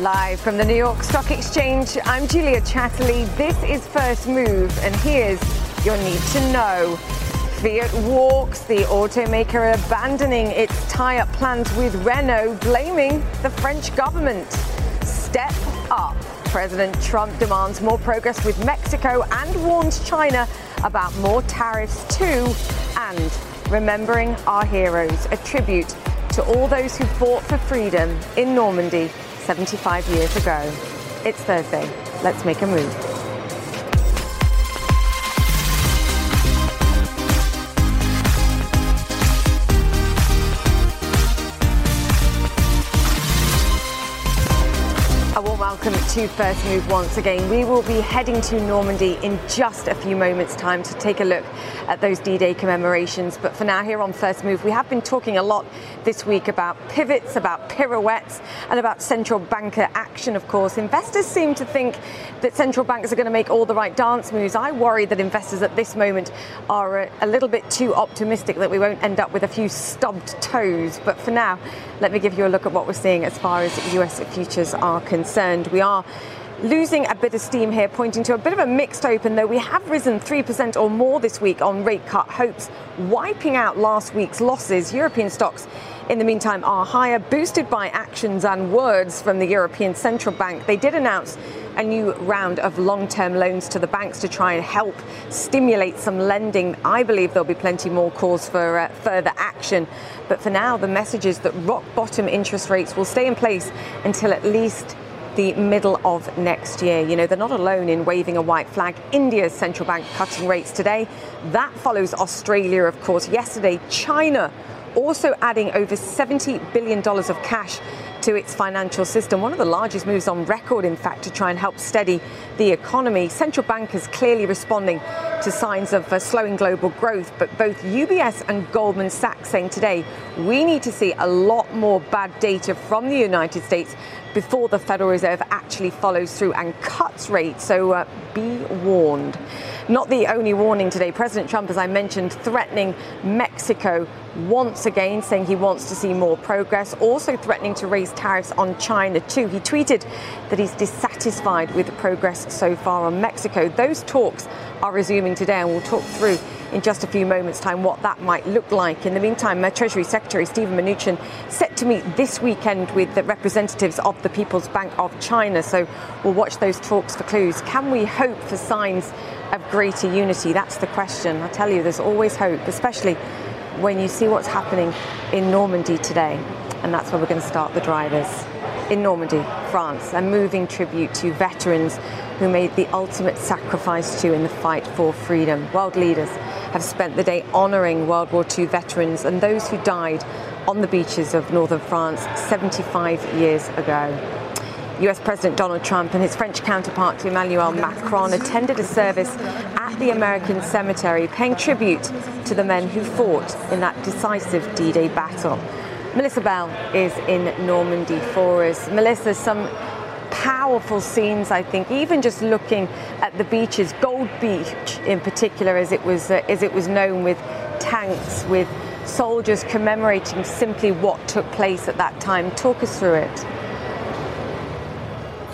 Live from the New York Stock Exchange, I'm Julia Chatterley. This is First Move, and here's your need to know. Fiat walks, the automaker abandoning its tie up plans with Renault, blaming the French government. Step up. President Trump demands more progress with Mexico and warns China about more tariffs too. And remembering our heroes, a tribute to all those who fought for freedom in Normandy 75 years ago. It's Thursday. Let's make a move. Welcome to First Move once again. We will be heading to Normandy in just a few moments' time to take a look at those D Day commemorations. But for now, here on First Move, we have been talking a lot this week about pivots, about pirouettes, and about central banker action, of course. Investors seem to think that central banks are going to make all the right dance moves. I worry that investors at this moment are a, a little bit too optimistic that we won't end up with a few stubbed toes. But for now, let me give you a look at what we're seeing as far as US futures are concerned. We are losing a bit of steam here, pointing to a bit of a mixed open, though we have risen 3% or more this week on rate cut hopes, wiping out last week's losses. European stocks, in the meantime, are higher, boosted by actions and words from the European Central Bank. They did announce a new round of long term loans to the banks to try and help stimulate some lending. I believe there'll be plenty more calls for uh, further action. But for now, the message is that rock bottom interest rates will stay in place until at least the middle of next year. You know, they're not alone in waving a white flag. India's central bank cutting rates today. That follows Australia, of course, yesterday. China also adding over $70 billion of cash to its financial system. One of the largest moves on record, in fact, to try and help steady the economy. Central bankers clearly responding to signs of uh, slowing global growth, but both UBS and Goldman Sachs saying today we need to see a lot more bad data from the United States before the Federal Reserve actually follows through and cuts rates. So uh, be warned. Not the only warning today. President Trump, as I mentioned, threatening Mexico once again, saying he wants to see more progress, also threatening to raise tariffs on China too. He tweeted that he's dissatisfied with the progress so far on Mexico. Those talks are resuming today, and we'll talk through in just a few moments' time what that might look like. In the meantime, my Treasury Secretary Stephen Mnuchin set to meet this weekend with the representatives of the People's Bank of China. So we'll watch those talks for clues. Can we hope for signs of greater unity? That's the question. I tell you, there's always hope, especially when you see what's happening in Normandy today. And that's where we're going to start the drivers. In Normandy, France, a moving tribute to veterans who made the ultimate sacrifice too in the fight for freedom. World leaders have spent the day honouring World War II veterans and those who died on the beaches of northern France 75 years ago. US President Donald Trump and his French counterpart Emmanuel Macron attended a service at the American cemetery, paying tribute to the men who fought in that decisive D Day battle. Melissa Bell is in Normandy for us. Melissa, some powerful scenes, I think, even just looking at the beaches, Gold Beach in particular, as it was, uh, as it was known, with tanks, with soldiers commemorating simply what took place at that time. Talk us through it.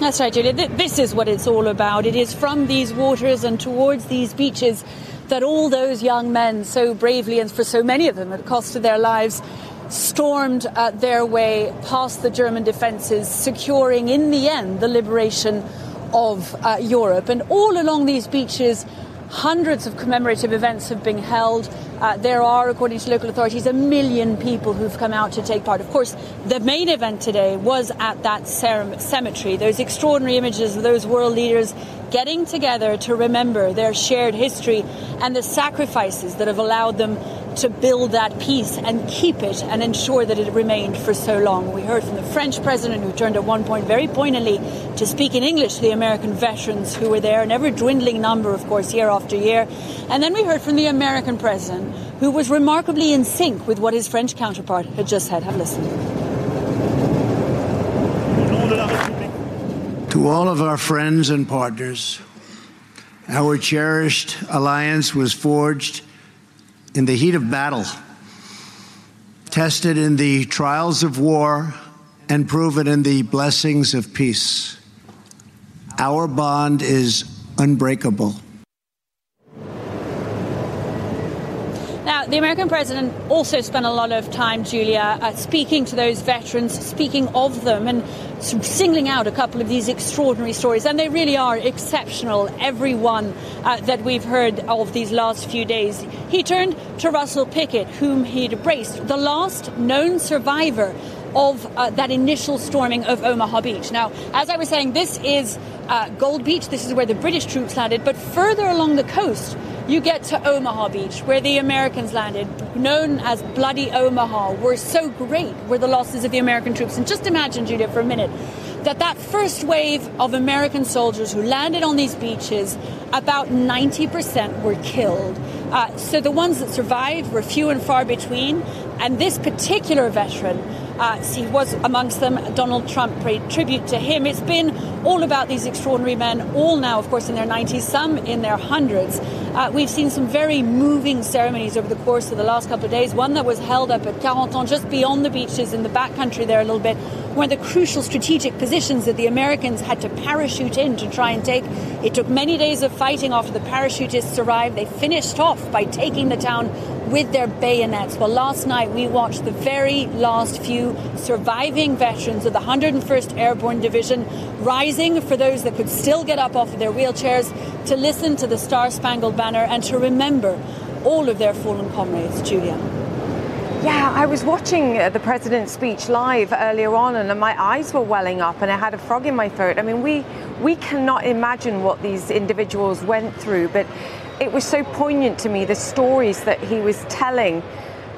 That's right, Julia. This is what it's all about. It is from these waters and towards these beaches that all those young men so bravely and for so many of them at the cost of their lives stormed uh, their way past the German defences, securing in the end the liberation of uh, Europe. And all along these beaches, hundreds of commemorative events have been held. Uh, there are, according to local authorities, a million people who've come out to take part. Of course, the main event today was at that cemetery. Those extraordinary images of those world leaders getting together to remember their shared history and the sacrifices that have allowed them to build that peace and keep it and ensure that it remained for so long. We heard from the French president, who turned at one point very pointedly to speak in English to the American veterans who were there, an ever dwindling number, of course, year after year. And then we heard from the American president, who was remarkably in sync with what his French counterpart had just said. Have listened. To all of our friends and partners, our cherished alliance was forged in the heat of battle, tested in the trials of war, and proven in the blessings of peace. Our bond is unbreakable. The American president also spent a lot of time, Julia, uh, speaking to those veterans, speaking of them, and singling out a couple of these extraordinary stories. And they really are exceptional, every one uh, that we've heard of these last few days. He turned to Russell Pickett, whom he'd embraced, the last known survivor of uh, that initial storming of Omaha Beach. Now, as I was saying, this is uh, Gold Beach. This is where the British troops landed. But further along the coast, you get to Omaha Beach, where the Americans landed, known as Bloody Omaha, were so great were the losses of the American troops. And just imagine, Julia, for a minute, that that first wave of American soldiers who landed on these beaches, about 90% were killed. Uh, so the ones that survived were few and far between. And this particular veteran, uh, he was amongst them. Donald Trump paid tribute to him. It's been all about these extraordinary men, all now, of course, in their 90s, some in their hundreds. Uh, we've seen some very moving ceremonies over the course of the last couple of days. One that was held up at Carentan, just beyond the beaches in the backcountry there a little bit, where the crucial strategic positions that the Americans had to parachute in to try and take. It took many days of fighting after the parachutists arrived. They finished off by taking the town with their bayonets. Well, last night we watched the very last few surviving veterans of the 101st Airborne Division rising for those that could still get up off of their wheelchairs to listen to the Star Spangled Banner and to remember all of their fallen comrades. Julia. Yeah, I was watching uh, the president's speech live earlier on, and my eyes were welling up, and I had a frog in my throat. I mean, we we cannot imagine what these individuals went through, but it was so poignant to me the stories that he was telling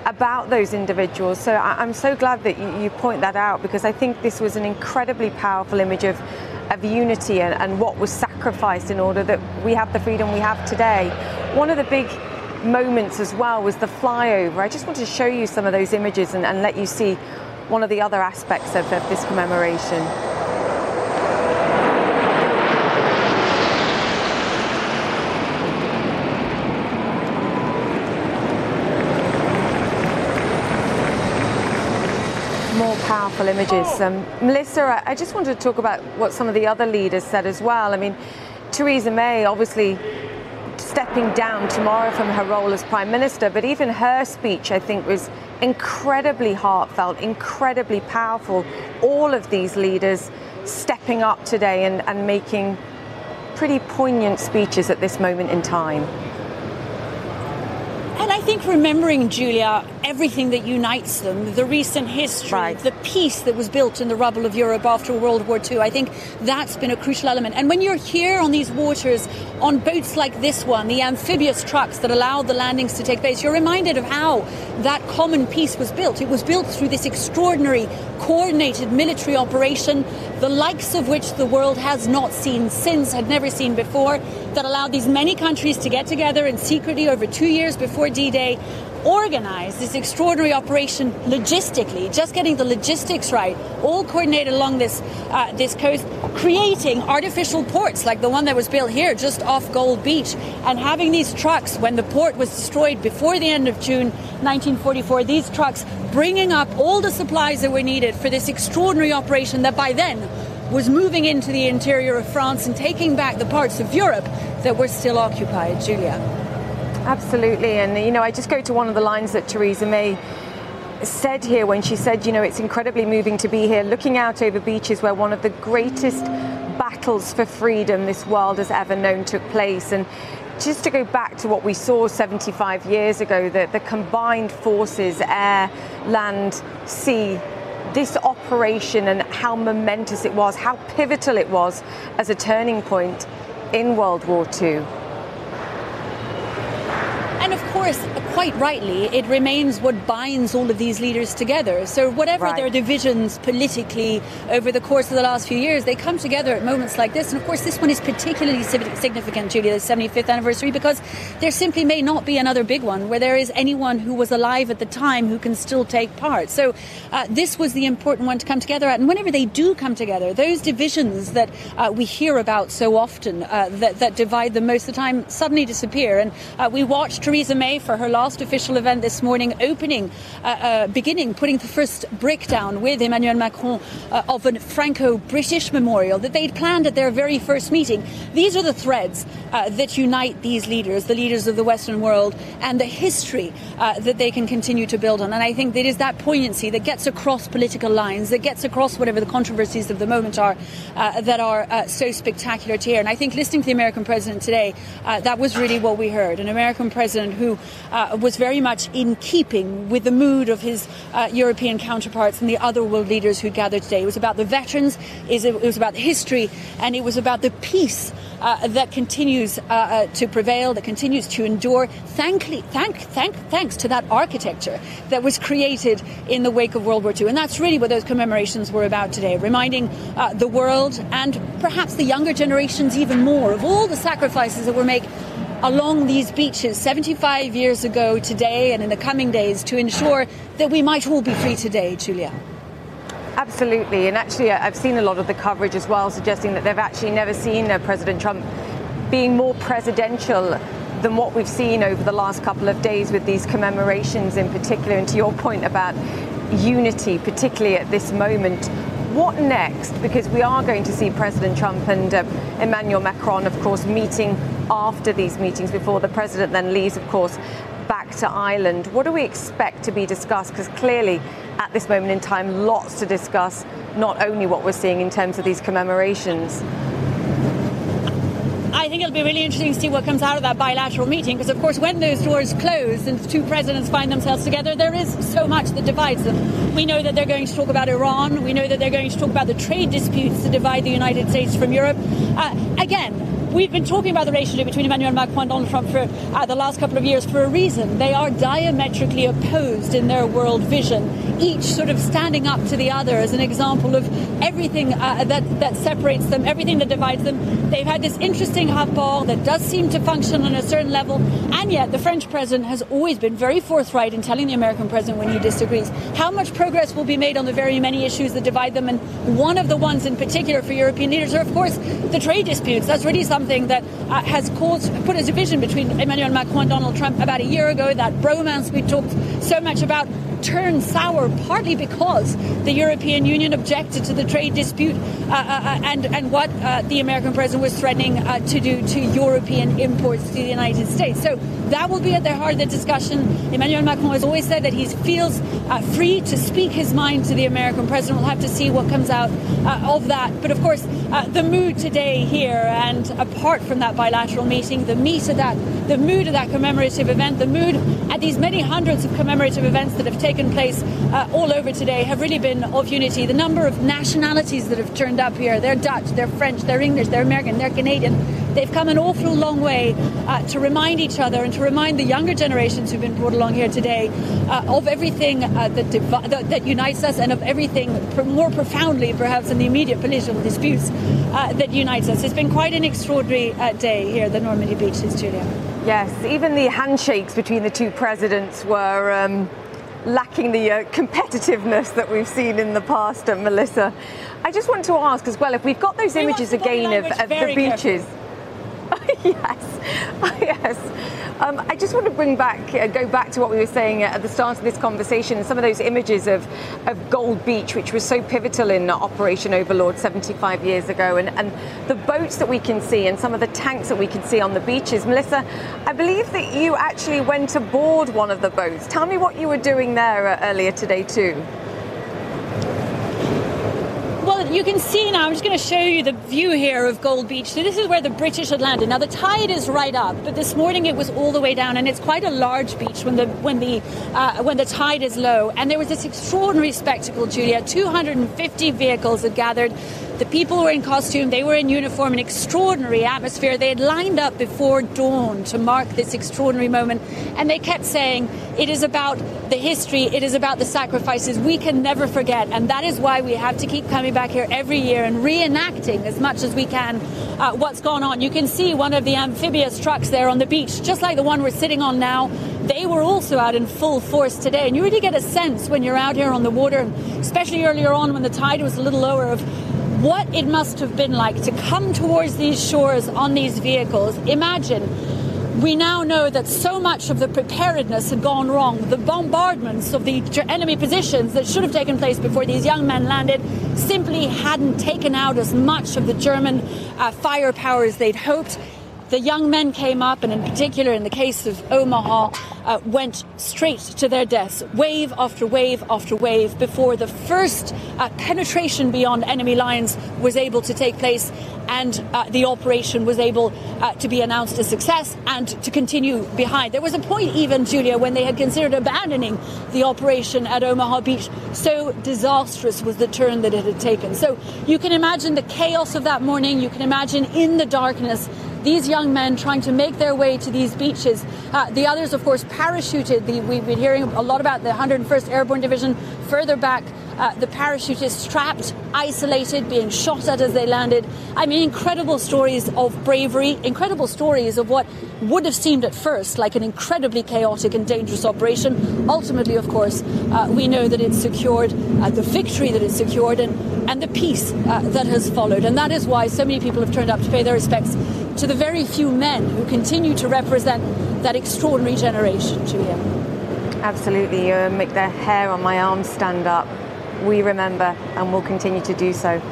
about those individuals. So I, am so glad that you, point that out because I think this was an incredibly powerful image of, of unity and, and what was sacrificed in order that we have the freedom we have today. One of the big moments as well was the flyover. I just wanted to show you some of those images and, and let you see one of the other aspects of, of this commemoration. More powerful images. Oh. Um, Melissa, I just wanted to talk about what some of the other leaders said as well. I mean, Theresa May obviously stepping down tomorrow from her role as Prime Minister, but even her speech, I think, was incredibly heartfelt, incredibly powerful. All of these leaders stepping up today and, and making pretty poignant speeches at this moment in time. Think remembering, Julia, everything that unites them, the recent history, right. the peace that was built in the rubble of Europe after World War II, I think that's been a crucial element. And when you're here on these waters, on boats like this one, the amphibious trucks that allowed the landings to take place, you're reminded of how that common peace was built. It was built through this extraordinary, coordinated military operation, the likes of which the world has not seen since, had never seen before, that allowed these many countries to get together and secretly over two years before D Day organize this extraordinary operation logistically, just getting the logistics right, all coordinated along this uh, this coast, creating artificial ports like the one that was built here just off Gold Beach, and having these trucks when the port was destroyed before the end of June 1944. These trucks bringing up all the supplies that were needed for this extraordinary operation that by then was moving into the interior of France and taking back the parts of Europe that were still occupied. Julia. Absolutely. And, you know, I just go to one of the lines that Theresa May said here when she said, you know, it's incredibly moving to be here, looking out over beaches where one of the greatest battles for freedom this world has ever known took place. And just to go back to what we saw 75 years ago, the, the combined forces, air, land, sea, this operation and how momentous it was, how pivotal it was as a turning point in World War II. Course, quite rightly, it remains what binds all of these leaders together. So, whatever right. their divisions politically over the course of the last few years, they come together at moments like this. And of course, this one is particularly significant, Julia, the 75th anniversary, because there simply may not be another big one where there is anyone who was alive at the time who can still take part. So, uh, this was the important one to come together at. And whenever they do come together, those divisions that uh, we hear about so often uh, that, that, divide them most of the time suddenly disappear. And uh, we watched Theresa May for her last official event this morning, opening, uh, uh, beginning, putting the first brick down with Emmanuel Macron uh, of a Franco-British memorial that they'd planned at their very first meeting. These are the threads uh, that unite these leaders, the leaders of the Western world, and the history uh, that they can continue to build on. And I think that is that poignancy that gets across political lines, that gets across whatever the controversies of the moment are, that are so spectacular to hear. And I think listening to the American president today, that was really what we heard. An American president who uh, was very much in keeping with the mood of his uh, European counterparts and the other world leaders who gathered today. It was about the veterans, it was about history, and it was about the peace uh, that continues uh, uh, to prevail, that continues to endure, thankfully, thank, thank, thanks to that architecture that was created in the wake of World War II. And that's really what those commemorations were about today, reminding uh, the world and perhaps the younger generations even more of all the sacrifices that were made along these beaches 75 years ago today and in the coming days to ensure that we might all be free today, Julia. Absolutely, and actually, I've seen a lot of the coverage as well suggesting that they've actually never seen uh, President Trump being more presidential than what we've seen over the last couple of days with these commemorations in particular. And to your point about unity, particularly at this moment, what next? Because we are going to see President Trump and uh, Emmanuel Macron, of course, meeting after these meetings before the president then leaves, of course, back to Ireland. What do we expect to be discussed? Because clearly, at this moment in time, lots to discuss, not only what we're seeing in terms of these commemorations. I think it'll be really interesting to see what comes out of that bilateral meeting because, of course, when those doors close and the two presidents find themselves together, there is so much that divides them. We know that they're going to talk about Iran. We know that they're going to talk about the trade disputes that divide the United States from Europe. Uh, again, We've been talking about the relationship between Emmanuel Macron and Donald Trump for uh, the last couple of years for a reason. They are diametrically opposed in their world vision, each sort of standing up to the other as an example of everything uh, that, that separates them, everything that divides them. They've had this interesting rapport that does seem to function on a certain level, and yet the French president has always been very forthright in telling the American president when he disagrees. How much progress will be made on the very many issues that divide them? And one of the ones in particular for European leaders are, of course, the trade disputes. That's really something that uh, has caused put a division between Emmanuel Macron and Donald Trump about a year ago. That bromance we talked so much about turned sour, partly because the European Union objected to the trade dispute uh, uh, uh and and what uh, the American president was threatening to do to European imports to the United States. So that will be at the heart of the discussion. Emmanuel Macron has always said that he feels free to speak his mind to the American president. We'll have to see what comes out of that. But of course, the mood today here and apart from that bilateral meeting, the meat of that, the mood of that commemorative event, the mood at these many hundreds of commemorative events that have taken place uh, all over today have really been of unity. The number of nationalities that have turned up here, they're Dutch, they're French, they're English, they're American, they're Canadian. They've come an awful long way uh, to remind each other and to remind the younger generations who've been brought along here today uh, of everything uh, that, divi- that, that, unites us and of everything more profoundly, perhaps, in the immediate political disputes uh, that unites us. It's been quite an extraordinary uh, day here at the Normandy beaches, Julia. Yes, even the handshakes between the two presidents were. Um lacking the uh, competitiveness that we've seen in the past, uh, Melissa. I just want to ask as well if we've got those we images again of, of the beaches. yes, yes. Um, I just want to bring back, uh, go back to what we were saying at the start of this conversation, and some of those images of, of Gold Beach, which was so pivotal in Operation Overlord 75 years ago, and, and the boats that we can see and some of the tanks that we can see on the beaches. Melissa, I believe that you actually went aboard one of the boats. Tell me what you were doing there uh, earlier today, too you can see now, I'm just going to show you the view here of Gold Beach. So this is where the British had landed. Now the tide is right up, but this morning it was all the way down, and it's quite a large beach when the when the uh, when the tide is low. And there was this extraordinary spectacle, Julia. 250 vehicles had gathered the people were in costume, they were in uniform, an extraordinary atmosphere. They had lined up before dawn to mark this extraordinary moment, and they kept saying, It is about the history, it is about the sacrifices we can never forget. And that is why we have to keep coming back here every year and reenacting as much as we can uh, what's gone on. You can see one of the amphibious trucks there on the beach, just like the one we're sitting on now. They were also out in full force today. And you really get a sense when you're out here on the water, especially earlier on when the tide was a little lower, of what it must have been like to come towards these shores on these vehicles. Imagine we now know that so much of the preparedness had gone wrong. The bombardments of the enemy positions that should have taken place before these young men landed simply hadn't taken out as much of the German uh, firepower as they'd hoped the young men came up, and in particular, in the case of Omaha, uh, went straight to their deaths, wave after wave after wave, before the first uh, penetration beyond enemy lines was able to take place, and uh, the operation was able uh, to be announced a success and to continue behind. There was a point, even Julia, when they had considered abandoning the operation at Omaha Beach. So disastrous was the turn that it had taken. So you can imagine the chaos of that morning. You can imagine in the darkness these young men trying to make their way to these beaches. Uh, the others, of course, parachuted. The, we've been hearing a lot about the 101st Airborne Division further back. Uh, the parachutists trapped, isolated, being shot at as they landed. I mean, incredible stories of bravery, incredible stories of what would have seemed at first like an incredibly chaotic and dangerous operation. Ultimately, of course, uh, we know that it's secured, uh, the victory that secured, and, and the peace uh, that has followed. And that is why so many people have turned up to pay their respects to the very few men who continue to represent that extraordinary generation, Julia. Absolutely. You make the hair on my arm stand up. We remember and will continue to do so.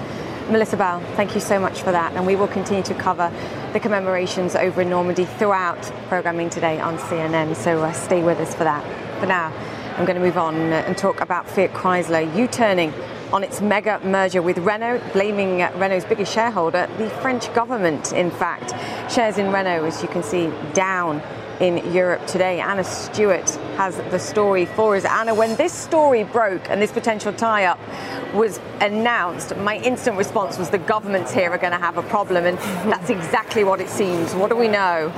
Melissa Bell, thank you so much for that. And we will continue to cover the commemorations over in Normandy throughout programming today on CNN. So uh, stay with us for that. For now, I'm going to move on and talk about Fiat Chrysler U turning on its mega merger with Renault, blaming Renault's biggest shareholder, the French government, in fact. Shares in Renault, as you can see, down in Europe today. Anna Stewart has the story for us. Anna, when this story broke and this potential tie up was announced, my instant response was the governments here are going to have a problem, and that's exactly what it seems. What do we know?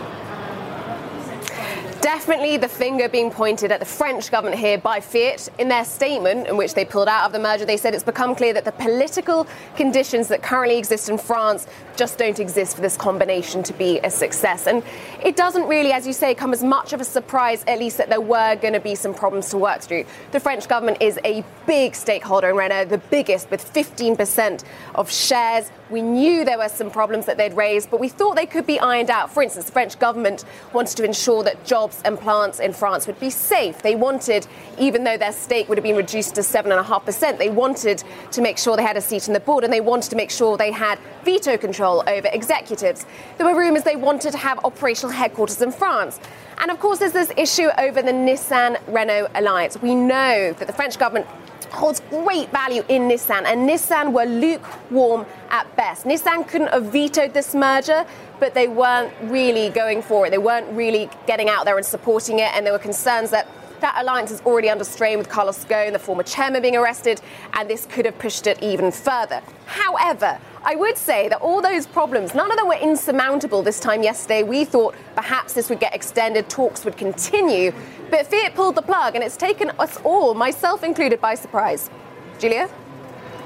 Definitely the finger being pointed at the French government here by Fiat. In their statement, in which they pulled out of the merger, they said it's become clear that the political conditions that currently exist in France just don't exist for this combination to be a success. And it doesn't really, as you say, come as much of a surprise, at least that there were going to be some problems to work through. The French government is a big stakeholder in Renault, the biggest, with 15% of shares. We knew there were some problems that they'd raised, but we thought they could be ironed out. For instance, the French government wanted to ensure that jobs and plants in France would be safe. They wanted, even though their stake would have been reduced to 7.5%, they wanted to make sure they had a seat in the board and they wanted to make sure they had veto control over executives. There were rumours they wanted to have operational headquarters in France. And of course, there's this issue over the Nissan Renault alliance. We know that the French government holds great value in Nissan, and Nissan were lukewarm at best. Nissan couldn't have vetoed this merger, but they weren't really going for it. They weren't really getting out there and supporting it, and there were concerns that that alliance is already under strain with Carlos Ghosn, the former chairman, being arrested, and this could have pushed it even further. However, I would say that all those problems, none of them were insurmountable this time yesterday. We thought perhaps this would get extended, talks would continue, but Fiat pulled the plug, and it's taken us all, myself included, by surprise. Julia?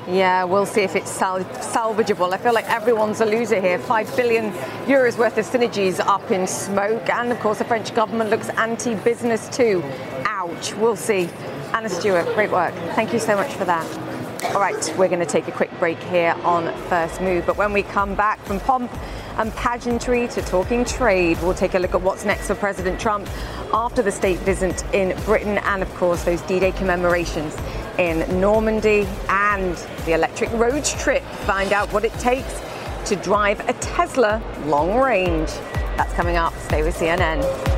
Yeah, we'll see if it's sal- salvageable. I feel like everyone's a loser here. Five billion euros worth of synergies up in smoke. And of course, the French government looks anti business too. We'll see. Anna Stewart, great work. Thank you so much for that. All right, we're going to take a quick break here on First Move. But when we come back from pomp and pageantry to talking trade. We'll take a look at what's next for President Trump after the state visit in Britain and, of course, those D Day commemorations in Normandy and the electric road trip. Find out what it takes to drive a Tesla long range. That's coming up. Stay with CNN.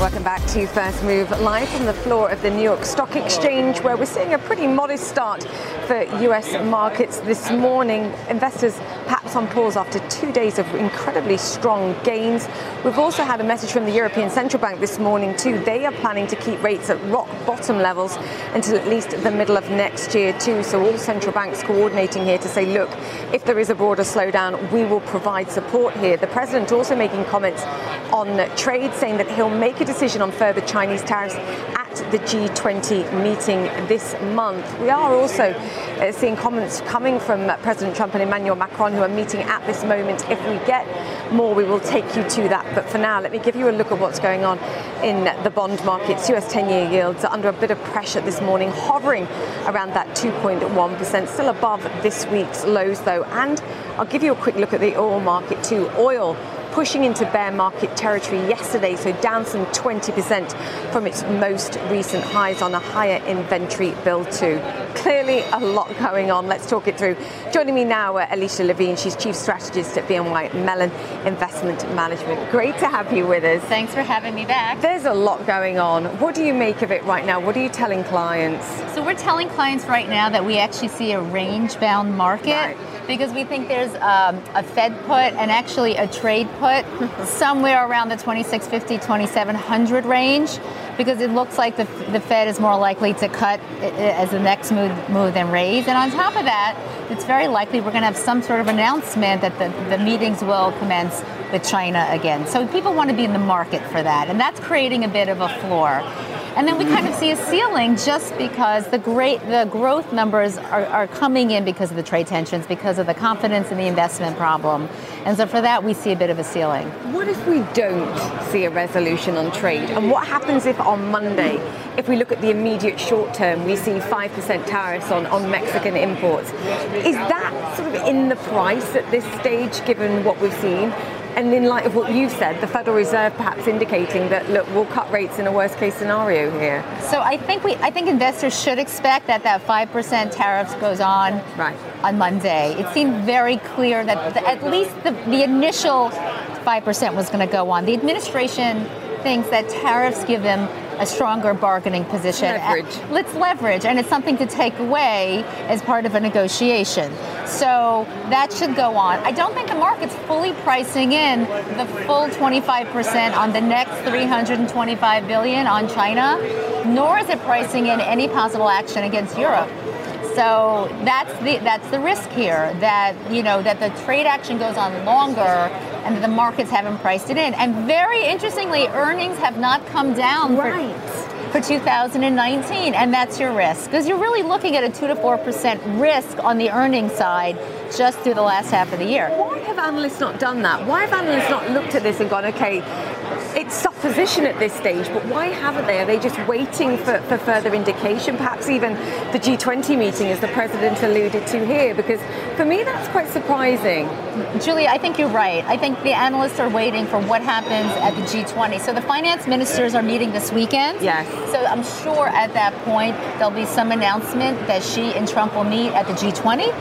Welcome back to First Move, live from the floor of the New York Stock Exchange, where we're seeing a pretty modest start for US markets this morning. Investors perhaps on pause after two days of incredibly strong gains. We've also had a message from the European Central Bank this morning, too. They are planning to keep rates at rock bottom levels until at least the middle of next year, too. So all central banks coordinating here to say, look, if there is a broader slowdown, we will provide support here. The president also making comments on trade, saying that he'll make a decision on further Chinese tariffs at the G20 meeting this month. We are also uh, seeing comments coming from President Trump and Emmanuel Macron, who are meeting at this moment. If we get more, we will take you to that. But for now, let me give you a look at what's going on in the bond markets. US 10 year yields are under a bit of pressure this morning, hovering around that 2.1%, still above this week's lows, though. And I'll give you a quick look at the oil market, too. Oil pushing into bear market territory yesterday, so down some 20% from its most recent highs on a higher inventory build too. Clearly a lot going on. Let's talk it through. Joining me now, uh, Alicia Levine. She's Chief Strategist at BNY Mellon Investment Management. Great to have you with us. Thanks for having me back. There's a lot going on. What do you make of it right now? What are you telling clients? So we're telling clients right now that we actually see a range-bound market. Right because we think there's um, a Fed put and actually a trade put somewhere around the 2650, 2700 range because it looks like the, the Fed is more likely to cut as the next move, move than raise. And on top of that, it's very likely we're going to have some sort of announcement that the, the meetings will commence with China again. So people want to be in the market for that. And that's creating a bit of a floor. And then we kind of see a ceiling just because the great the growth numbers are, are coming in because of the trade tensions, because of the confidence in the investment problem. And so for that we see a bit of a ceiling. What if we don't see a resolution on trade? And what happens if on Monday, if we look at the immediate short term, we see 5% tariffs on, on Mexican imports? Is that sort of in the price at this stage given what we've seen? And in light of what you've said, the Federal Reserve perhaps indicating that look, we'll cut rates in a worst case scenario here. So I think we, I think investors should expect that that five percent tariffs goes on right. on Monday. It seemed very clear that the, at least the, the initial five percent was going to go on. The administration thinks that tariffs give them a stronger bargaining position. Leverage. Let's leverage, and it's something to take away as part of a negotiation. So that should go on. I don't think the market's fully pricing in the full 25% on the next 325 billion on China, nor is it pricing in any possible action against Europe. So that's the that's the risk here that you know that the trade action goes on longer and the markets haven't priced it in. And very interestingly, earnings have not come down right. for, for 2019, and that's your risk because you're really looking at a two to four percent risk on the earnings side just through the last half of the year. Why have analysts not done that? Why have analysts not looked at this and gone, okay, it's supposition at this stage, but why haven't they? Are they just waiting for, for further indication? Perhaps even the G20 meeting, as the president alluded to here, because for me that's quite surprising. Julie, I think you're right. I think the analysts are waiting for what happens at the G20. So the finance ministers are meeting this weekend. Yes. So I'm sure at that point there'll be some announcement that Xi and Trump will meet at the G20.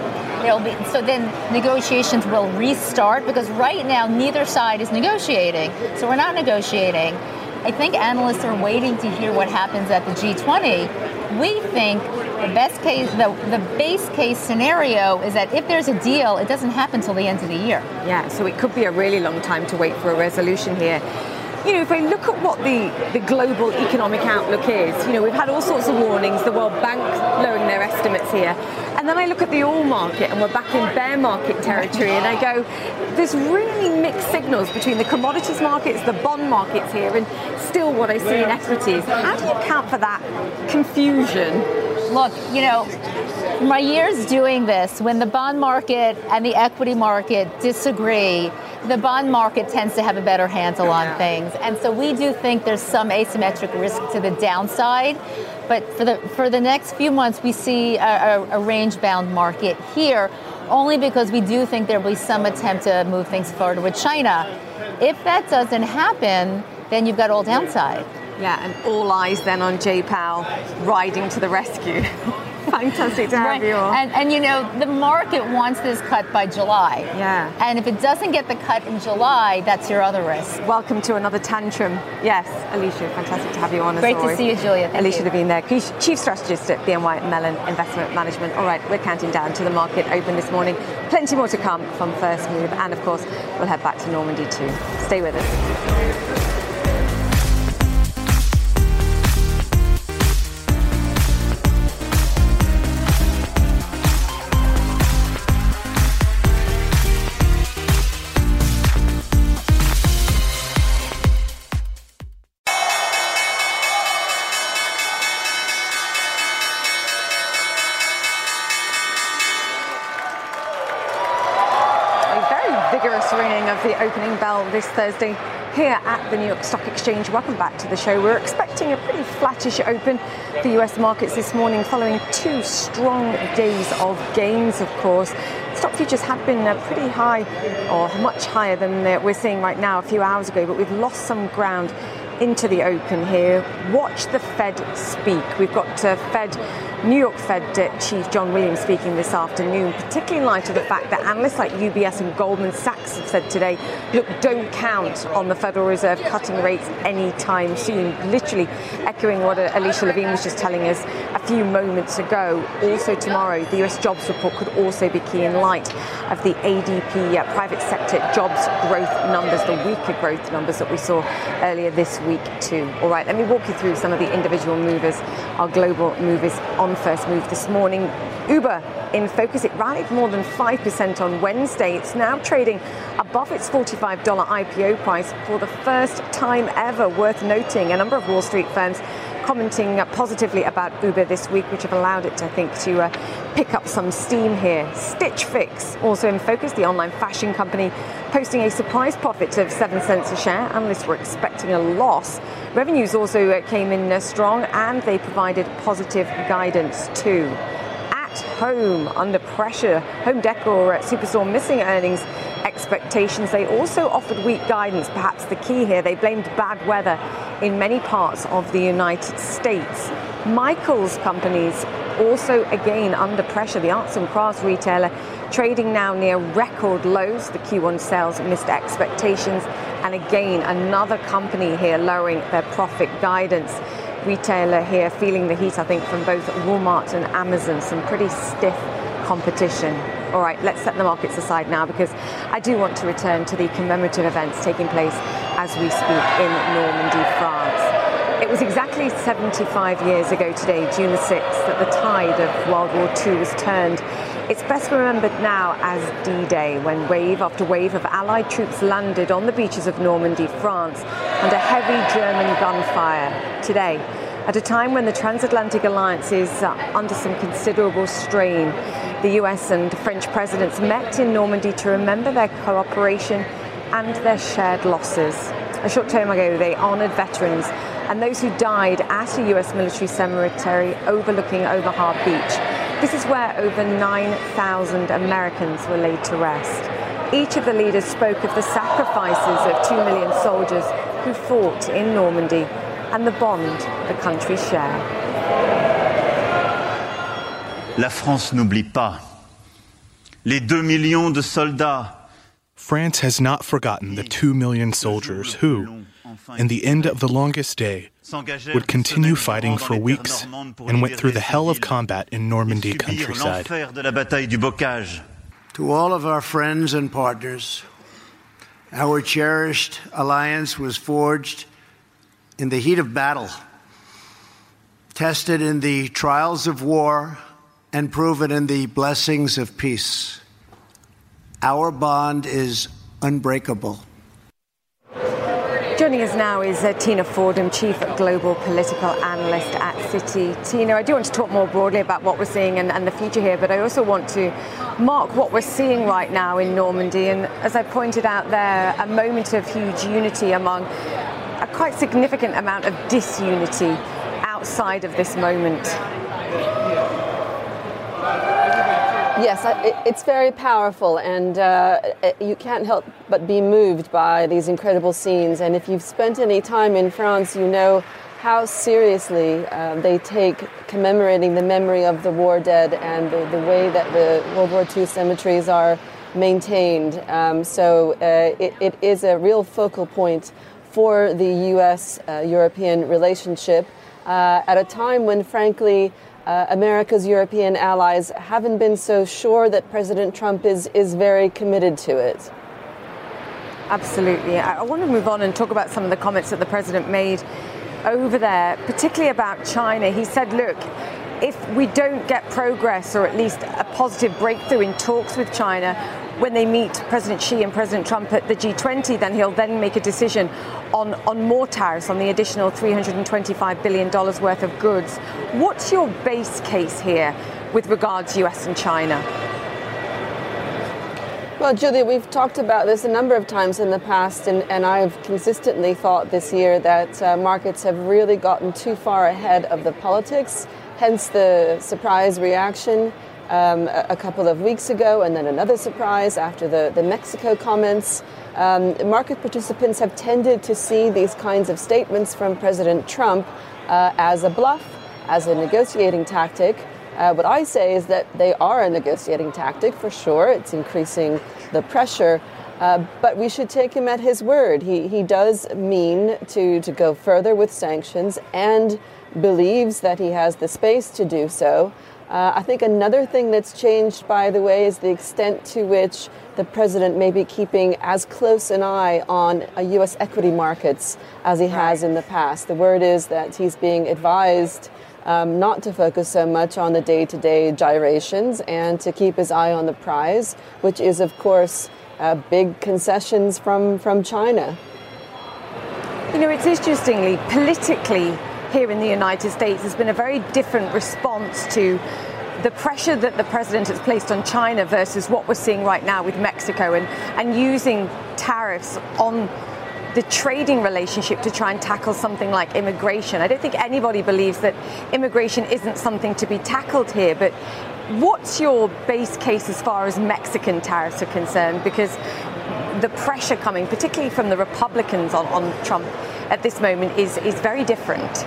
There'll be so then negotiations will restart because right now neither side is negotiating. So we're not negotiating. I think analysts are waiting to hear what happens at the G20. We think the best case, the, the base case scenario is that if there's a deal, it doesn't happen until the end of the year. Yeah, so it could be a really long time to wait for a resolution here you know, if I look at what the, the global economic outlook is, you know, we've had all sorts of warnings, the World Bank lowering their estimates here. And then I look at the oil market and we're back in bear market territory and I go, there's really mixed signals between the commodities markets, the bond markets here, and still what I see in equities. How do you account for that confusion? Look, you know, my years doing this, when the bond market and the equity market disagree, the bond market tends to have a better handle on things. And so we do think there's some asymmetric risk to the downside. But for the for the next few months, we see a, a, a range bound market here, only because we do think there will be some attempt to move things forward with China. If that doesn't happen, then you've got all downside. Yeah, and all eyes then on Jay Powell riding to the rescue. Fantastic to have right. you all. And, and you know, the market wants this cut by July. Yeah. And if it doesn't get the cut in July, that's your other risk. Welcome to another tantrum. Yes, Alicia, fantastic to have you on. Great to see you, Julia. Thank Alicia you. Levine there, Chief Strategist at BNY Mellon Investment Management. All right, we're counting down to the market open this morning. Plenty more to come from First Move. And of course, we'll head back to Normandy too. Stay with us. This Thursday here at the New York Stock Exchange. Welcome back to the show. We're expecting a pretty flattish open for US markets this morning following two strong days of gains, of course. Stock futures had been uh, pretty high or much higher than we're seeing right now a few hours ago, but we've lost some ground into the open here. Watch the Fed speak. We've got uh, Fed New York Fed Chief John Williams speaking this afternoon, particularly in light of the fact that analysts like UBS and Goldman Sachs have said today, look, don't count on the Federal Reserve cutting rates anytime soon. Literally echoing what Alicia Levine was just telling us a few moments ago. Also tomorrow, the US jobs report could also be key in light of the ADP uh, private sector jobs growth numbers, the weaker growth numbers that we saw earlier this week too. All right, let me walk you through some of the individual movers, our global movers on on first move this morning. Uber in focus. It rallied more than 5% on Wednesday. It's now trading above its $45 IPO price for the first time ever, worth noting. A number of Wall Street firms commenting positively about Uber this week, which have allowed it, I think, to uh, pick up some steam here. Stitch Fix also in focus, the online fashion company, posting a surprise profit of 7 cents a share. Analysts were expecting a loss. Revenues also uh, came in uh, strong and they provided positive guidance too Home under pressure. Home Decor at Superstore missing earnings expectations. They also offered weak guidance, perhaps the key here. They blamed bad weather in many parts of the United States. Michaels companies also again under pressure. The arts and crafts retailer trading now near record lows. The Q1 sales missed expectations. And again, another company here lowering their profit guidance. Retailer here feeling the heat, I think, from both Walmart and Amazon. Some pretty stiff competition. All right, let's set the markets aside now because I do want to return to the commemorative events taking place as we speak in Normandy, France. It was exactly 75 years ago today, June the 6th, that the tide of World War II was turned. It's best remembered now as D-Day, when wave after wave of Allied troops landed on the beaches of Normandy, France, under heavy German gunfire. Today, at a time when the transatlantic alliance is uh, under some considerable strain, the US and French presidents met in Normandy to remember their cooperation and their shared losses. A short time ago, they honored veterans and those who died at a US military cemetery overlooking Omaha Beach. This is where over 9,000 Americans were laid to rest. Each of the leaders spoke of the sacrifices of 2 million soldiers who fought in Normandy and the bond the countries share. La France n'oublie pas les 2 millions de soldats. France has not forgotten the 2 million soldiers who, in the end of the longest day, would continue fighting for weeks and went through the hell of combat in Normandy countryside. To all of our friends and partners, our cherished alliance was forged in the heat of battle, tested in the trials of war, and proven in the blessings of peace. Our bond is unbreakable. Joining us now is uh, Tina Fordham, Chief Global Political Analyst at Citi. Tina, I do want to talk more broadly about what we're seeing and, and, the future here, but I also want to mark what we're seeing right now in Normandy. And as I pointed out there, a moment of huge unity among quite significant amount of disunity outside of this moment. Yes, it's very powerful, and uh, you can't help but be moved by these incredible scenes. And if you've spent any time in France, you know how seriously uh, they take commemorating the memory of the war dead and the, the way that the World War II cemeteries are maintained. Um, so uh, it, it is a real focal point for the US uh, European relationship uh, at a time when, frankly, uh, America's European allies haven't been so sure that President Trump is, is very committed to it. Absolutely. I want to move on and talk about some of the comments that the president made over there, particularly about China. He said, look, if we don't get progress or at least a positive breakthrough in talks with China, when they meet President Xi and President Trump at the G20, then he'll then make a decision on, on more tariffs, on the additional $325 billion worth of goods. What's your base case here with regards to US and China? Well, Julia, we've talked about this a number of times in the past, and, and I've consistently thought this year that uh, markets have really gotten too far ahead of the politics, hence the surprise reaction um, a, couple of weeks ago, and then another surprise after the, the Mexico comments. Um, market participants have tended to see these kinds of statements from President Trump uh, as a bluff, as a negotiating tactic. Uh, what I say is that they are a negotiating tactic for sure. It's increasing the pressure. Uh, but we should take him at his word. He, he does mean to, to go further with sanctions and believes that he has the space to do so. Uh, I think another thing that's changed, by the way, is the extent to which the president may be keeping as close an eye on uh, U.S. equity markets as he has in the past. The word is that he's being advised um, not to focus so much on the day to day gyrations and to keep his eye on the prize, which is, of course, uh, big concessions from, from China. You know, it's interestingly, politically, here in the United States, there's been a very different response to the pressure that the president has placed on China versus what we're seeing right now with Mexico and, and using tariffs on the trading relationship to try and tackle something like immigration. I don't think anybody believes that immigration isn't something to be tackled here, but what's your base case as far as Mexican tariffs are concerned? Because the pressure coming, particularly from the Republicans on, on Trump at this moment, is, is very different.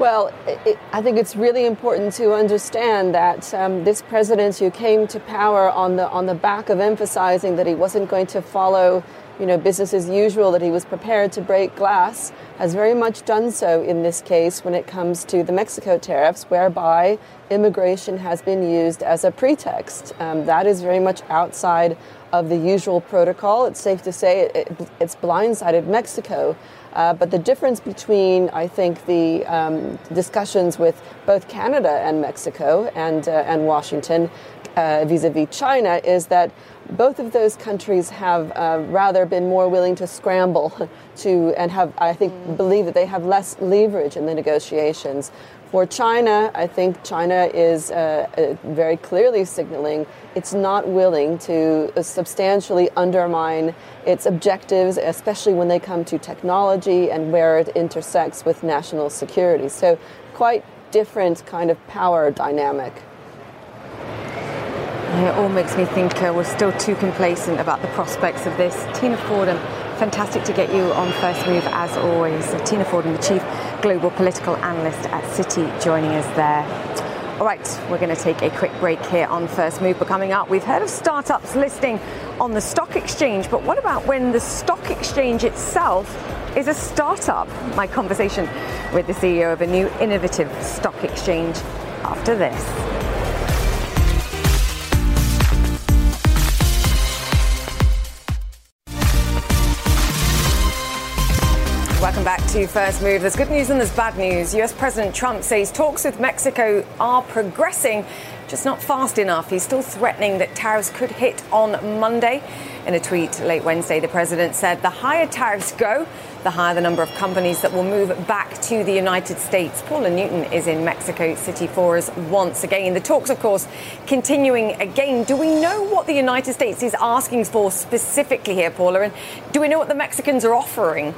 Well, it, I think it's really important to understand that um, this president who came to power on the on the back of emphasizing that he wasn't going to follow, you know, business as usual, that he was prepared to break glass, has very much done so in this case when it comes to the Mexico tariffs, whereby immigration has been used as a pretext. Um, that is very much outside of the usual protocol. It's safe to say it, it, it's blindsided Mexico. Uh, but the difference between, I think, the um, discussions with both Canada and Mexico and, uh, and Washington vis a vis China is that both of those countries have uh, rather been more willing to scramble to and have, I think, mm. believe that they have less leverage in the negotiations. For China, I think China is uh, uh, very clearly signaling it's not willing to uh, substantially undermine its objectives, especially when they come to technology and where it intersects with national security. So, quite different kind of power dynamic. It all makes me think uh, we're still too complacent about the prospects of this. Tina Fordham, fantastic to get you on First Move as always. Tina Fordham, the Chief Global Political Analyst at Citi, joining us there. All right, we're going to take a quick break here on First Move. But coming up, we've heard of startups listing on the stock exchange, but what about when the stock exchange itself is a startup? My conversation with the CEO of a new innovative stock exchange after this. Welcome back to First Move. There's good news and there's bad news. US President Trump says talks with Mexico are progressing just not fast enough. He's still threatening that tariffs could hit on Monday. In a tweet late Wednesday, the president said the higher tariffs go, the higher the number of companies that will move back to the United States. Paula Newton is in Mexico City for us once again. The talks, of course, continuing again. Do we know what the United States is asking for specifically here, Paula? And do we know what the Mexicans are offering?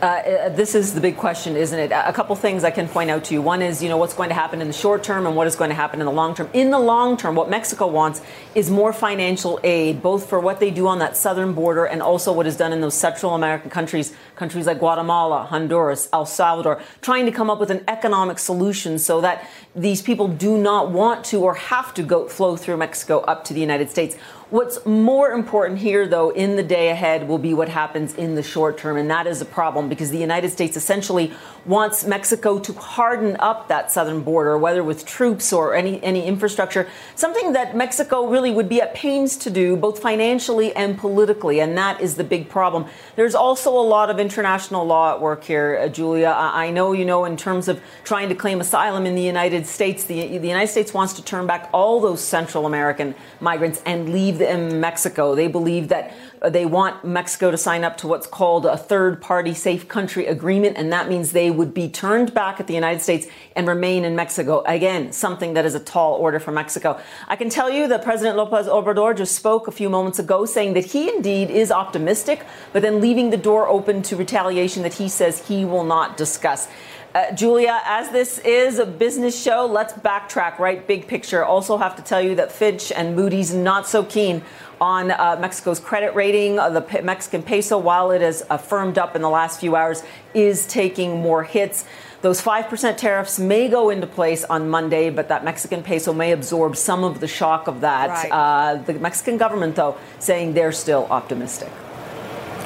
Uh, uh, this is the big question, isn't it? A couple things I can point out to you. One is, you know, what's going to happen in the short term and what is going to happen in the long term. In the long term, what Mexico wants is more financial aid, both for what they do on that southern border and also what is done in those Central American countries, countries like Guatemala, Honduras, El Salvador, trying to come up with an economic solution so that these people do not want to or have to go flow through Mexico up to the United States. What's more important here, though, in the day ahead will be what happens in the short term. And that is a problem because the United States essentially wants Mexico to harden up that southern border, whether with troops or any, any infrastructure, something that Mexico really would be at pains to do, both financially and politically. And that is the big problem. There's also a lot of international law at work here, uh, Julia. I know, you know, in terms of trying to claim asylum in the United States, the, the United States wants to turn back all those Central American migrants and leave in Mexico. They believe that uh, they want Mexico to sign up to what's called a third party safe country agreement, and that means they would be turned back at the United States and remain in Mexico. Again, something that is a tall order for Mexico. I can tell you that President Lopez Obrador just spoke a few moments ago saying that he indeed is optimistic, but then leaving the door open to retaliation that he says he will not discuss. Uh, Julia, as this is a business show, let's backtrack, right? Big picture. Also, have to tell you that Fitch and Moody's not so keen on uh, Mexico's credit rating. Uh, the P- Mexican peso, while it has uh, firmed up in the last few hours, is taking more hits. Those 5% tariffs may go into place on Monday, but that Mexican peso may absorb some of the shock of that. Right. Uh, the Mexican government, though, saying they're still optimistic.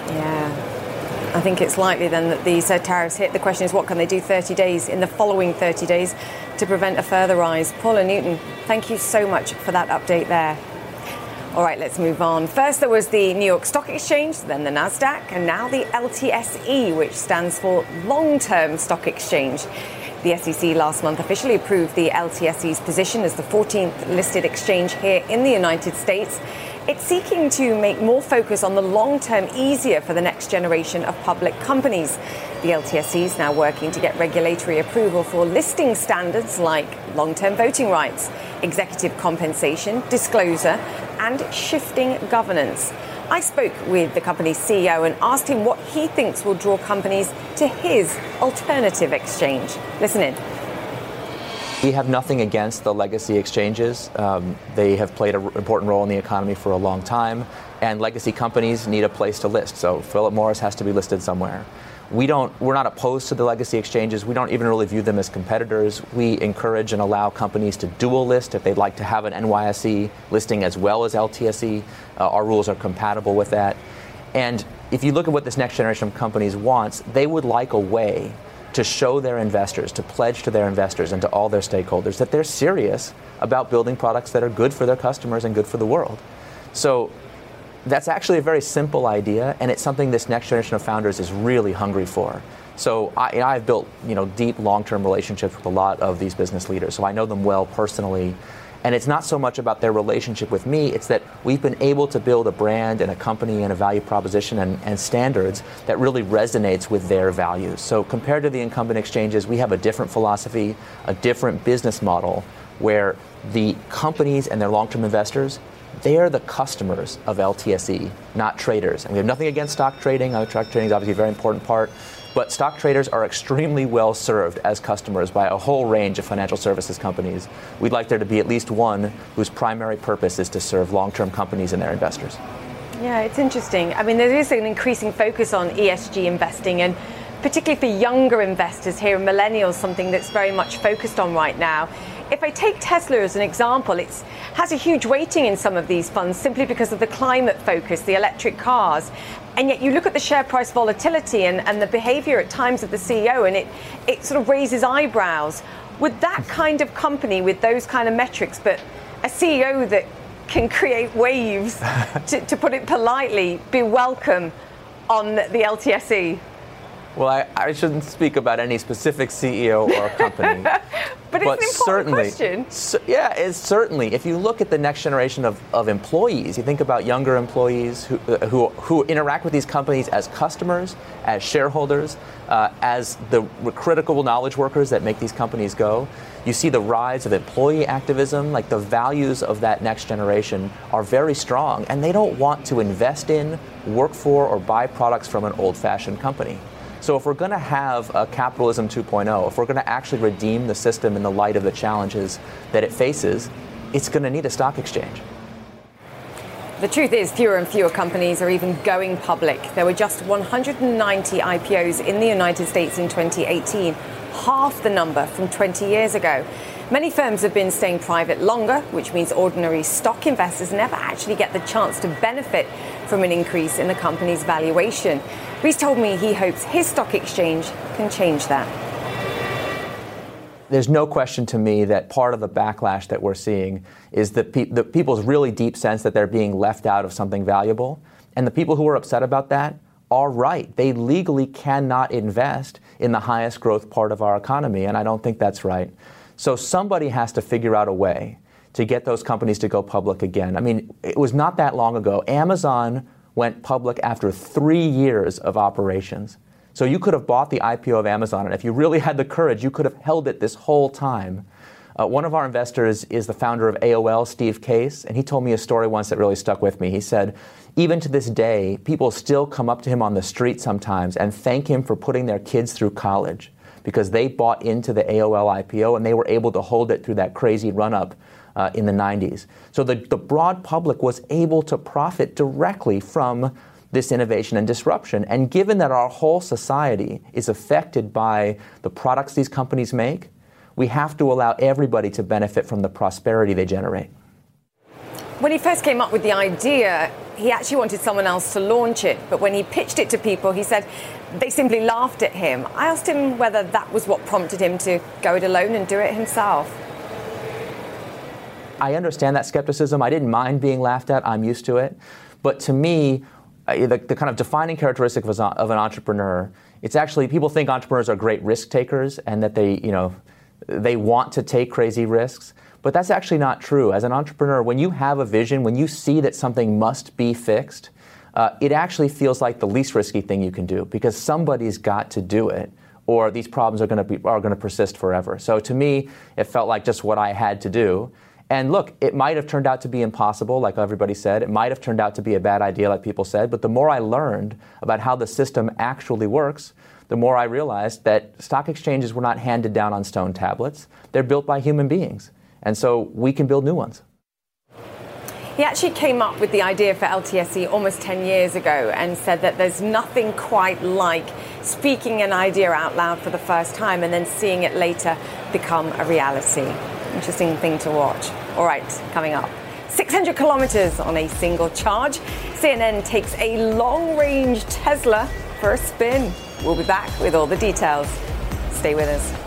Yeah. I think it's likely then that these uh, tariffs hit. The question is, what can they do 30 days in the following 30 days to prevent a further rise? Paula Newton, thank you so much for that update there. All right, let's move on. First, there was the New York Stock Exchange, then the NASDAQ, and now the LTSE, which stands for Long Term Stock Exchange. The SEC last month officially approved the LTSE's position as the 14th listed exchange here in the United States. It's seeking to make more focus on the long term easier for the next generation of public companies. The LTSE is now working to get regulatory approval for listing standards like long term voting rights, executive compensation, disclosure, and shifting governance. I spoke with the company's CEO and asked him what he thinks will draw companies to his alternative exchange. Listen in. We have nothing against the legacy exchanges. Um, they have played an important role in the economy for a long time, and legacy companies need a place to list. So Philip Morris has to be listed somewhere. We don't, we're not opposed to the legacy exchanges. We don't even really view them as competitors. We encourage and allow companies to dual list if they'd like to have an NYSE listing as well as LTSE. Uh, our rules are compatible with that. And if you look at what this next generation of companies wants, they would like a way to show their investors, to pledge to their investors and to all their stakeholders that they're serious about building products that are good for their customers and good for the world. So that's actually a very simple idea, and it's something this next generation of founders is really hungry for. So I, have built, you know, deep long-term relationships with a lot of these business leaders, so I know them well personally. And it's not so much about their relationship with me, it's that we've been able to build a brand and a company and a value proposition and, and, standards that really resonates with their values. So, compared to the incumbent exchanges, we have a different philosophy, a different business model where the companies and their long term investors they are the customers of LTSE, not traders. And we have nothing against stock trading. Uh, stock trading is obviously a very important part. But stock traders are extremely well served as customers by a whole range of financial services companies. We'd like there to be at least one whose primary purpose is to serve long term companies and their investors. Yeah, it's interesting. I mean, there is an increasing focus on ESG investing, and particularly for younger investors here, millennials, something that's very much focused on right now. If I take Tesla as an example, it has a huge weighting in some of these funds simply because of the climate focus, the electric cars. And yet you look at the share price volatility and, and the behavior at times of the CEO, and it, it sort of raises eyebrows. Would that mm-hmm. kind of company with those kind of metrics, but a CEO that can create waves, to, to put it politely, be welcome on the LTSE? Well, I, I, shouldn't speak about any specific CEO or company. but, but certainly, question. So, yeah, it's certainly. If you look at the next generation of, of employees, you think about younger employees who, uh, who, who interact with these companies as customers, as shareholders, uh, as the critical knowledge workers that make these companies go. You see the rise of employee activism, like the values of that next generation are very strong, and they don't want to invest in, work for, or buy products from an old fashioned company. So if we're going to have a capitalism 2.0, if we're going to actually redeem the system in the light of the challenges that it faces, it's going to need a stock exchange. The truth is, fewer and fewer companies are even going public. There were just 190 IPOs in the United States in 2018, half the number from 20 years ago. Many firms have been staying private longer, which means ordinary stock investors never actually get the chance to benefit from an increase in the company's valuation. Ries told me he hopes his stock exchange can change that. There's no question to me that part of the backlash that we're seeing is that pe- the people's really deep sense that they're being left out of something valuable. And the people who are upset about that are right. They legally cannot invest in the highest growth part of our economy, and I don't think that's right. So somebody has to figure out a way to get those companies to go public again. I mean, it was not that long ago. Amazon went public after three years of operations. So you could have bought the IPO of Amazon, and if you really had the courage, you could have held it this whole time. Uh, one of our investors is the founder of AOL, Steve Case, and he told me a story once that really stuck with me. He said, even to this day, people still come up to him on the street sometimes and thank him for putting their kids through college because they bought into the AOL IPO and they were able to hold it through that crazy run up uh, in the 90s. So the, the broad public was able to profit directly from this innovation and disruption. And given that our whole society is affected by the products these companies make, we have to allow everybody to benefit from the prosperity they generate. When he first came up with the idea, he actually wanted someone else to launch it. But when he pitched it to people, he said they simply laughed at him. I asked him whether that was what prompted him to go it alone and do it himself. I understand that skepticism. I didn't mind being laughed at. I'm used to it. But to me, uh, the, the kind of defining characteristic of, of an entrepreneur, it's actually people think entrepreneurs are great risk takers and that they, you know, they want to take crazy risks. But that's actually not true. As an entrepreneur, when you have a vision, when you see that something must be fixed, uh, it actually feels like the least risky thing you can do because somebody's got to do it or these problems are going to be are going to persist forever. So to me, it felt like just what I had to do. And look, it might have turned out to be impossible, like everybody said. It might have turned out to be a bad idea, like people said. But the more I learned about how the system actually works, the more I realized that stock exchanges were not handed down on stone tablets. They're built by human beings. And so we can build new ones. He actually came up with the idea for LTSE almost 10 years ago and said that there's nothing quite like speaking an idea out loud for the first time and then seeing it later become a reality. Interesting thing to watch. All right, coming up. 600 kilometers on a single charge. CNN takes a long range Tesla for a spin. We'll be back with all the details. Stay with us.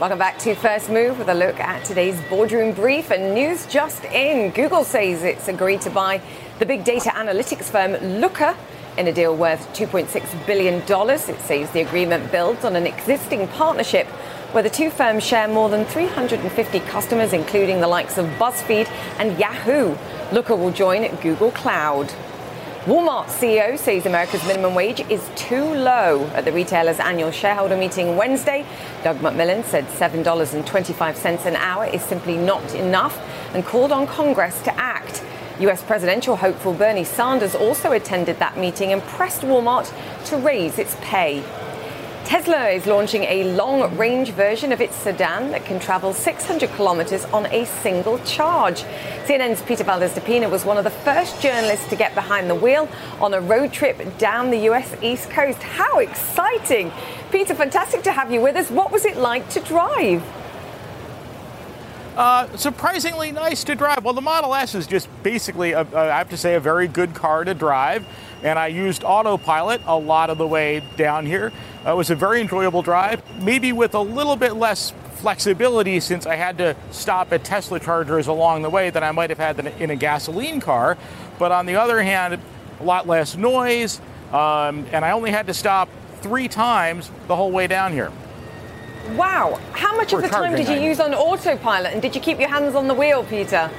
Welcome back to First Move with a look at today's boardroom brief and news just in. Google says it's agreed to buy the big data analytics firm Looker in a deal worth $2.6 billion. It says the agreement builds on an existing partnership where the two firms share more than 350 customers, including the likes of BuzzFeed and Yahoo. Looker will join Google Cloud. Walmart CEO says America's minimum wage is too low. At the retailer's annual shareholder meeting Wednesday, Doug McMillon said $7.25 an hour is simply not enough and called on Congress to act. US presidential hopeful Bernie Sanders also attended that meeting and pressed Walmart to raise its pay. Tesla is launching a long range version of its sedan that can travel 600 kilometers on a single charge. CNN's Peter Valdes-Dapena was one of the first journalists to get behind the wheel on a road trip down the US East Coast. How exciting! Peter, fantastic to have you with us. What was it like to drive? Uh, surprisingly nice to drive. Well, the Model S is just basically, a, a, I have to say, a very good car to drive. And I used autopilot a lot of the way down here. Uh, it was a very enjoyable drive, maybe with a little bit less flexibility since I had to stop at Tesla chargers along the way that I might have had in a gasoline car. But on the other hand, a lot less noise, um, and I only had to stop three times the whole way down here. Wow. How much of the time did you use on autopilot? And did you keep your hands on the wheel, Peter?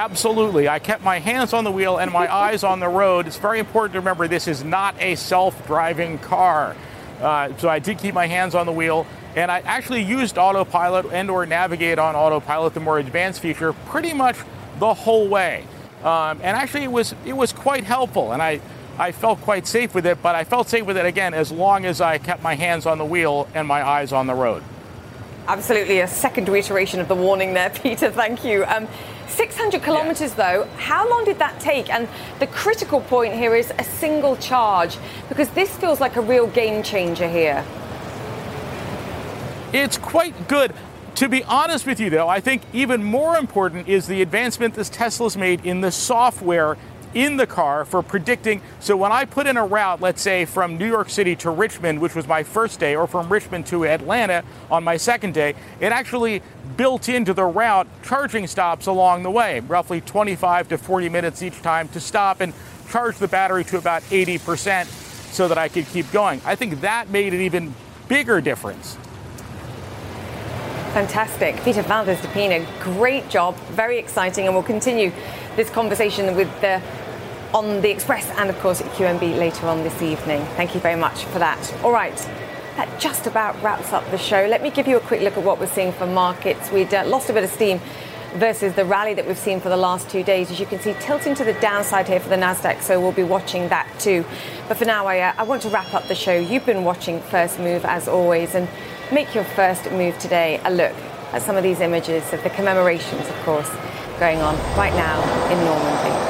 Absolutely. I kept my hands on the wheel and my eyes on the road. It's very important to remember this is not a self driving car. Uh, so I did keep my hands on the wheel. And I actually used autopilot and or navigate on autopilot, the more advanced feature, pretty much the whole way. Um, and actually, it was it was quite helpful, and I I felt quite safe with it. But I felt safe with it again as long as I kept my hands on the wheel and my eyes on the road. Absolutely, a second reiteration of the warning there, Peter. Thank you. Um, 600 kilometers, though, how long did that take? And the critical point here is a single charge, because this feels like a real game changer here. It's quite good. To be honest with you, though, I think even more important is the advancement this Tesla's made in the software in the car for predicting. So when I put in a route, let's say from New York City to Richmond, which was my first day, or from Richmond to Atlanta on my second day, it actually built into the route charging stops along the way, roughly 25 to 40 minutes each time to stop and charge the battery to about 80% so that I could keep going. I think that made an even bigger difference. Fantastic. Peter Valdes-Dapena, great job, very exciting, and we'll continue this conversation with the on the Express and, of course, at QMB later on this evening. Thank you very much for that. All right. That just about wraps up the show. Let me give you a quick look at what we're seeing for markets. We'd uh, lost a bit of steam versus the rally that we've seen for the last two days. As you can see, tilting to the downside here for the Nasdaq, so we'll be watching that too. But for now, I, uh, I want to wrap up the show. You've been watching First Move as always, and make your first move today a look at some of these images of the commemorations, of course, going on right now in Normandy.